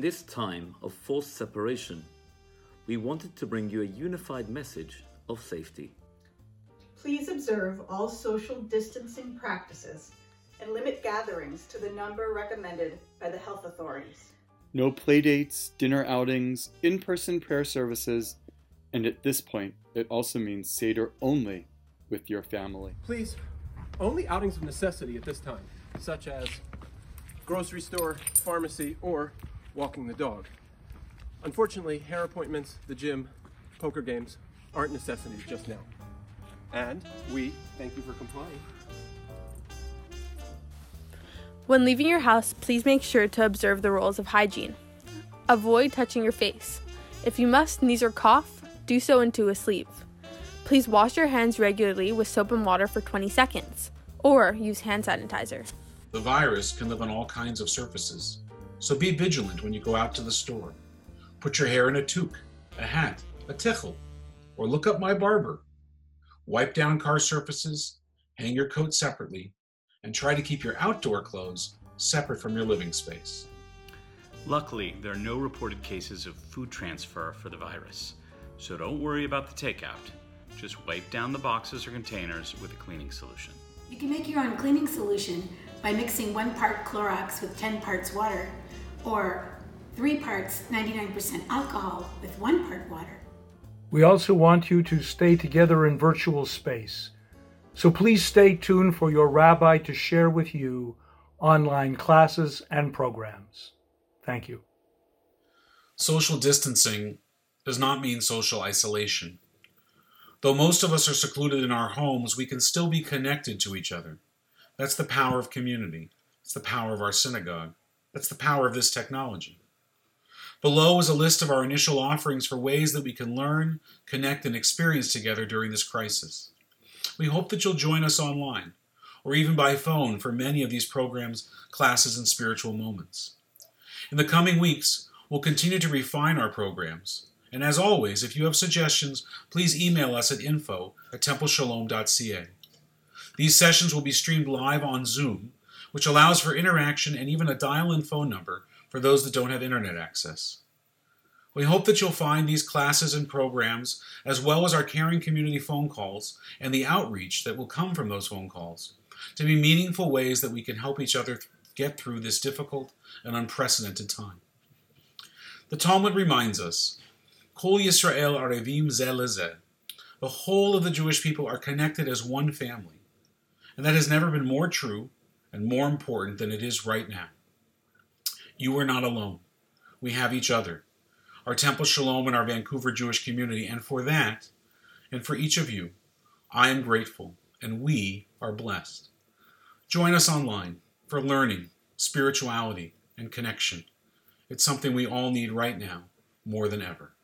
In this time of forced separation, we wanted to bring you a unified message of safety. Please observe all social distancing practices and limit gatherings to the number recommended by the health authorities. No playdates, dinner outings, in person prayer services, and at this point, it also means Seder only with your family. Please, only outings of necessity at this time, such as grocery store, pharmacy, or walking the dog. Unfortunately, hair appointments, the gym, poker games aren't necessities just now. And we thank you for complying. When leaving your house, please make sure to observe the rules of hygiene. Avoid touching your face. If you must sneeze or cough, do so into a sleeve. Please wash your hands regularly with soap and water for 20 seconds, or use hand sanitizer. The virus can live on all kinds of surfaces, so be vigilant when you go out to the store. Put your hair in a toque, a hat, a tichel, or look up my barber. Wipe down car surfaces, hang your coat separately, and try to keep your outdoor clothes separate from your living space. Luckily, there are no reported cases of food transfer for the virus, so don't worry about the takeout. Just wipe down the boxes or containers with a cleaning solution. You can make your own cleaning solution by mixing one part Clorox with 10 parts water, or three parts 99% alcohol with one part water. We also want you to stay together in virtual space. So please stay tuned for your rabbi to share with you online classes and programs. Thank you. Social distancing does not mean social isolation. Though most of us are secluded in our homes, we can still be connected to each other. That's the power of community. It's the power of our synagogue. That's the power of this technology. Below is a list of our initial offerings for ways that we can learn, connect, and experience together during this crisis. We hope that you'll join us online or even by phone for many of these programs, classes, and spiritual moments. In the coming weeks, we'll continue to refine our programs. And as always, if you have suggestions, please email us at info at templesholom.ca. These sessions will be streamed live on Zoom, which allows for interaction and even a dial in phone number for those that don't have internet access. We hope that you'll find these classes and programs, as well as our caring community phone calls and the outreach that will come from those phone calls, to be meaningful ways that we can help each other get through this difficult and unprecedented time. The Talmud reminds us, Kol Yisrael Arevim Zeh The whole of the Jewish people are connected as one family. And that has never been more true and more important than it is right now. You are not alone. We have each other our Temple Sholom and our Vancouver Jewish community. And for that, and for each of you, I am grateful, and we are blessed. Join us online for learning, spirituality, and connection. It's something we all need right now more than ever.